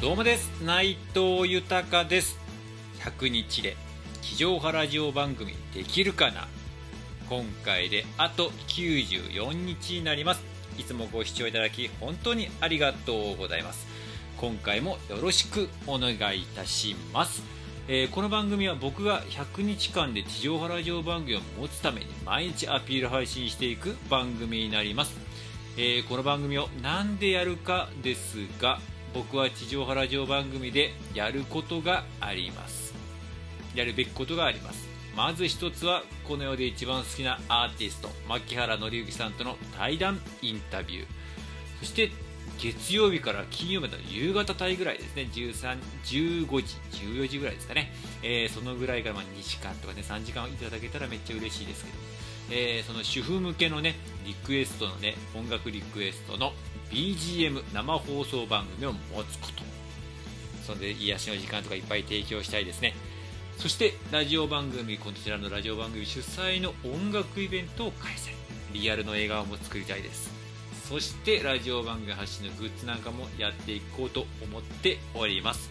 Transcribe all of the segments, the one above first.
どうもです。内藤豊です。100日で地上波ラジオ番組できるかな？今回であと94日になります。いつもご視聴いただき本当にありがとうございます。今回もよろしくお願いいたします。えー、この番組は僕が100日間で地上波ラジオ番組を持つために毎日アピール配信していく番組になります、えー、この番組を何でやるかですが僕は地上波ラジオ番組でやることがあります。やるべきことがあります。まず一つはこの世で一番好きなアーティスト牧原紀之さんとの対談インタビュー。そして月曜日から金曜日の夕方帯ぐらいですね、13、15時、14時ぐらいですかね、えー、そのぐらいからま2時間とかね、3時間いただけたらめっちゃ嬉しいですけど、えー、その主婦向けのね、リクエストのね、音楽リクエストの BGM 生放送番組を持つこと。そんで癒しの時間とかいっぱい提供したいですね。そしてラジオ番組、こちらのラジオ番組主催の音楽イベントを開催。リアルの映画も作りたいです。そしてラジオ番組発信のグッズなんかもやっていこうと思っております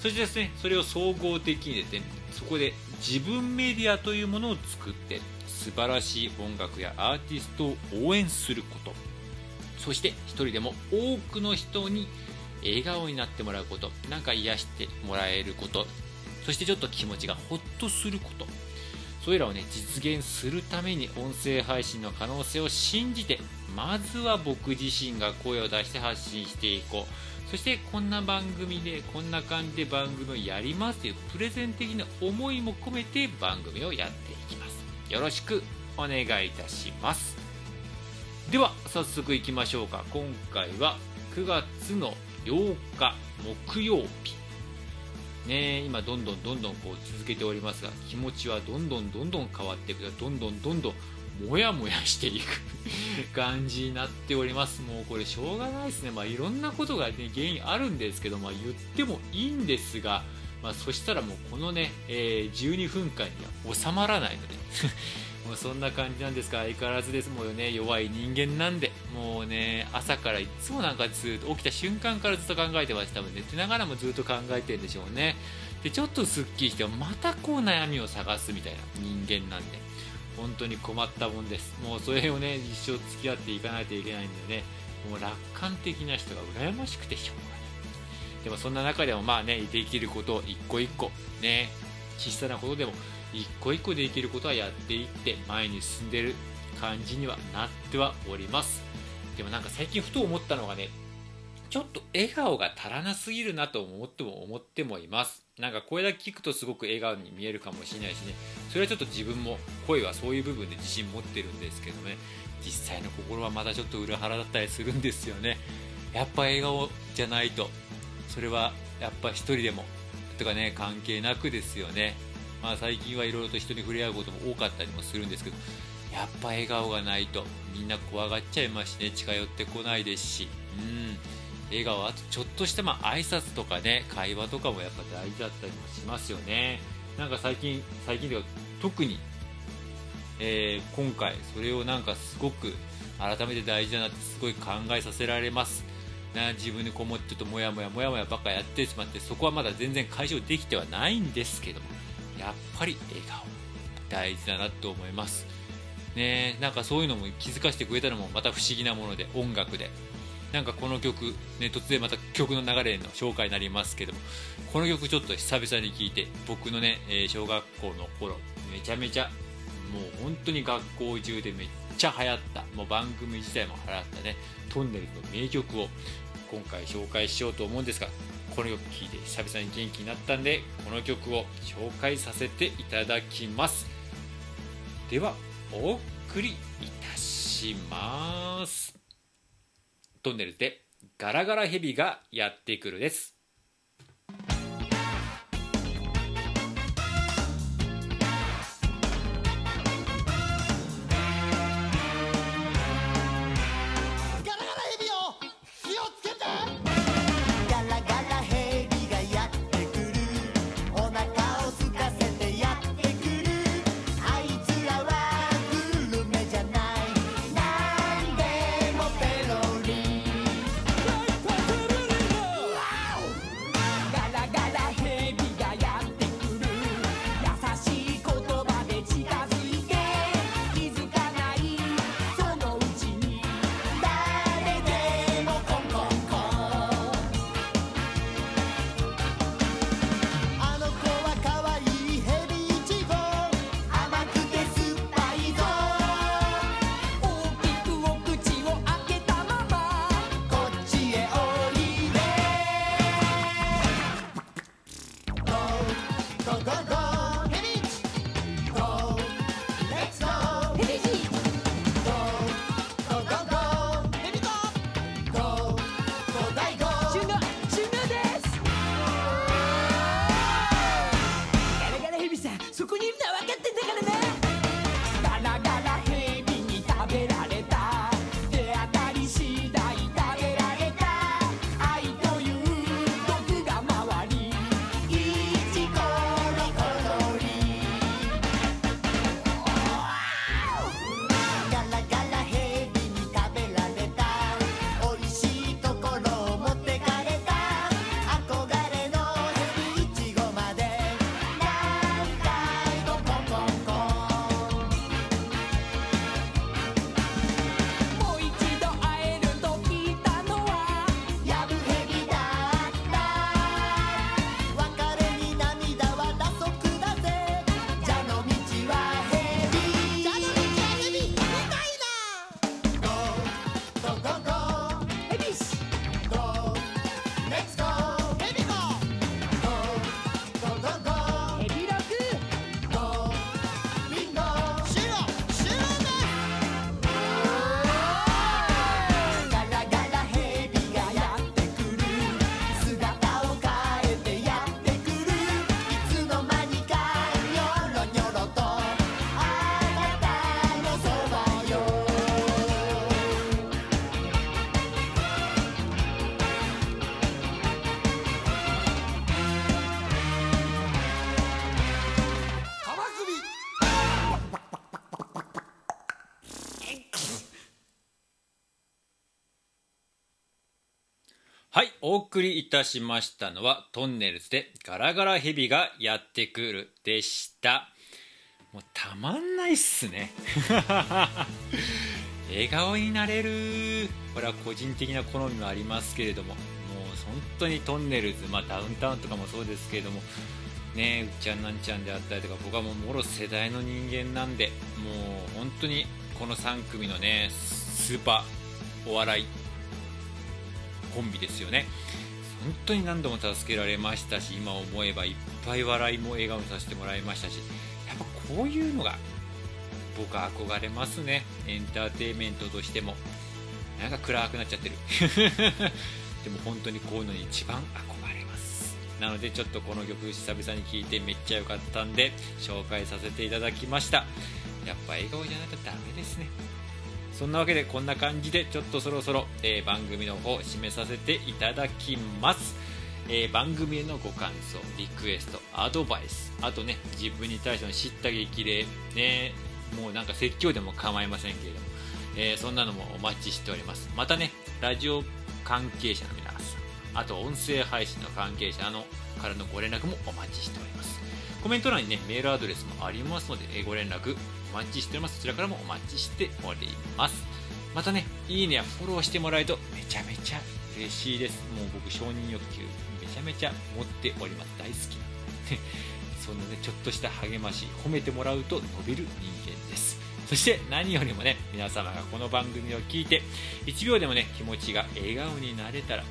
そしてですねそれを総合的にですねそこで自分メディアというものを作って素晴らしい音楽やアーティストを応援することそして一人でも多くの人に笑顔になってもらうことなんか癒してもらえることそしてちょっと気持ちがほっとすること。それらをね実現するために音声配信の可能性を信じてまずは僕自身が声を出して発信していこう。そしてこんな番組でこんな感じで番組をやりますというプレゼン的な思いも込めて番組をやっていきます。よろしくお願いいたします。では早速いきましょうか。今回は9月の8日木曜日。ね、今どんどんどんどんこう続けておりますが気持ちはどんどんどんどん変わっていく。どんどんどんどんもやもやしていく 感じになっております。もうこれしょうがないですね。まあいろんなことが、ね、原因あるんですけど、まあ、言ってもいいんですが、まあ、そしたらもうこのね、えー、12分間には収まらないので。もうそんな感じなんですが相変わらずです。もうね弱い人間なんで。もうね朝からいつもなんかずっと起きた瞬間からずっと考えてましたもん寝てながらもずっと考えてるんでしょうね。でちょっとすっきりしてまたこう悩みを探すみたいな。人間なんで。本当に困ったもんです。もうそれをね一生付き合っていかないといけないんでね。もう楽観的な人が羨ましくてしょうがない。でもそんな中でもまあねできることを一個一個。ね。小さなことでも一個一個できることはやっていって前に進んでる感じにはなってはおります。でもなんか最近ふと思ったのがねちょっと笑顔が足らなすぎるなと思っても思ってもいます。なんか声だけ聞くとすごく笑顔に見えるかもしれないしね。それはちょっと自分も声はそういう部分で自信持ってるんですけどね。実際の心はまだちょっと裏腹だったりするんですよね。やっぱ笑顔じゃないとそれはやっぱ一人でもとかね関係なくですよね。まあ、最近はいろいろと人に触れ合うことも多かったりもするんですけどやっぱ笑顔がないとみんな怖がっちゃいますしね近寄ってこないですし。うん。笑顔あとちょっとしたまあ挨拶とかね会話とかもやっぱ大事だったりもしますよね。なんか最近最近では特に、えー、今回それをなんかすごく改めて大事だなってすごい考えさせられます。な自分にこもってちょっともやもやもやもやばっかやってしまってそこはまだ全然解消できてはないんですけども。やっぱり笑顔。大事だなと思います。ねなんかそういうのも気づかせてくれたのもまた不思議なもので音楽で。なんかこの曲、ね、突然また曲の流れの紹介になりますけども。この曲ちょっと久々に聴いて僕のね、え小学校の頃めちゃめちゃもう本当に学校中でめっちゃ流行った。もう番組自体も流行ったね。トンネルの名曲を今回紹介しようと思うんですがこの曲聴いて久々に元気になったんでこの曲を紹介させていただきます。ではお送りいたします。トンネルでガラガラヘビがやってくるです。はい、お送りいたしましたのは、トンネルズでガラガラヘビがやってくるでした。もうたまんないっすね。笑顔になれる。これは個人的な好みもありますけれども、もう本当にトンネルズ、まあダウンタウンとかもそうですけれども、ねうっちゃんなんちゃんであったりとか、僕はもうもろ世代の人間なんで、もう本当にこの3組のね、スーパーお笑いコンビですよね。本当に何度も助けられましたし今思えばいっぱい笑いも笑顔にさせてもらいましたしやっぱこういうのが僕は憧れますね。エンターテインメントとしても。なんか暗くなっちゃってる。でも本当にこういうのに一番憧れます。なのでちょっとこの曲久々に聴いてめっちゃ良かったんで紹介させていただきました。やっぱ笑顔じゃないとダメですね。そんなわけでこんな感じでちょっとそろそろ、えー、番組の方締めさせていただきます、えー、番組へのご感想リクエストアドバイスあとね自分に対しての知った激励ねもうなんか説教でも構いませんけれども、えー、そんなのもお待ちしております。またねラジオ関係者の皆さんあと音声配信の関係者のからのご連絡もお待ちしております。コメント欄にねメールアドレスもありますので、ご連絡待ちしております。そちらからもお待ちしております。またね、いいねやフォローしてもらえるとめちゃめちゃ嬉しいです。もう僕、承認欲求めちゃめちゃ持っております。大好きな。そんなね、ちょっとした励まし、褒めてもらうと伸びる人間です。そして何よりもね、皆様がこの番組を聞いて、1秒でもね、気持ちが笑顔になれたら、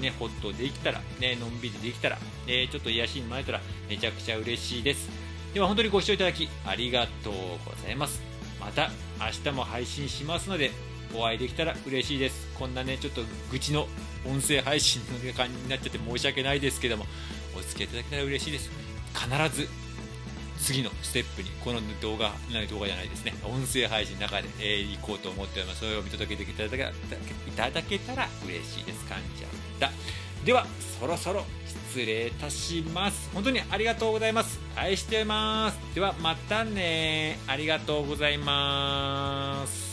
ね、ほっとできたら、ね、のんびりできたら、ね、ちょっと癒しにもらえたら、めちゃくちゃ嬉しいです。では本当にご視聴いただきありがとうございます。また明日も配信しますのでお会いできたら嬉しいです。こんなねちょっと愚痴の音声配信の感じになっちゃって申し訳ないですけどもお付き合いいただけたら嬉しいです。必ず次のステップにこの動画ない動画じゃないですね。音声配信の中で、えー、行こうと思っております。それを見届けていただけいただけたら嬉しいです。感じゃったではそろそろ失礼いたします。本当にありがとうございます。愛してます。ではまたねありがとうございます。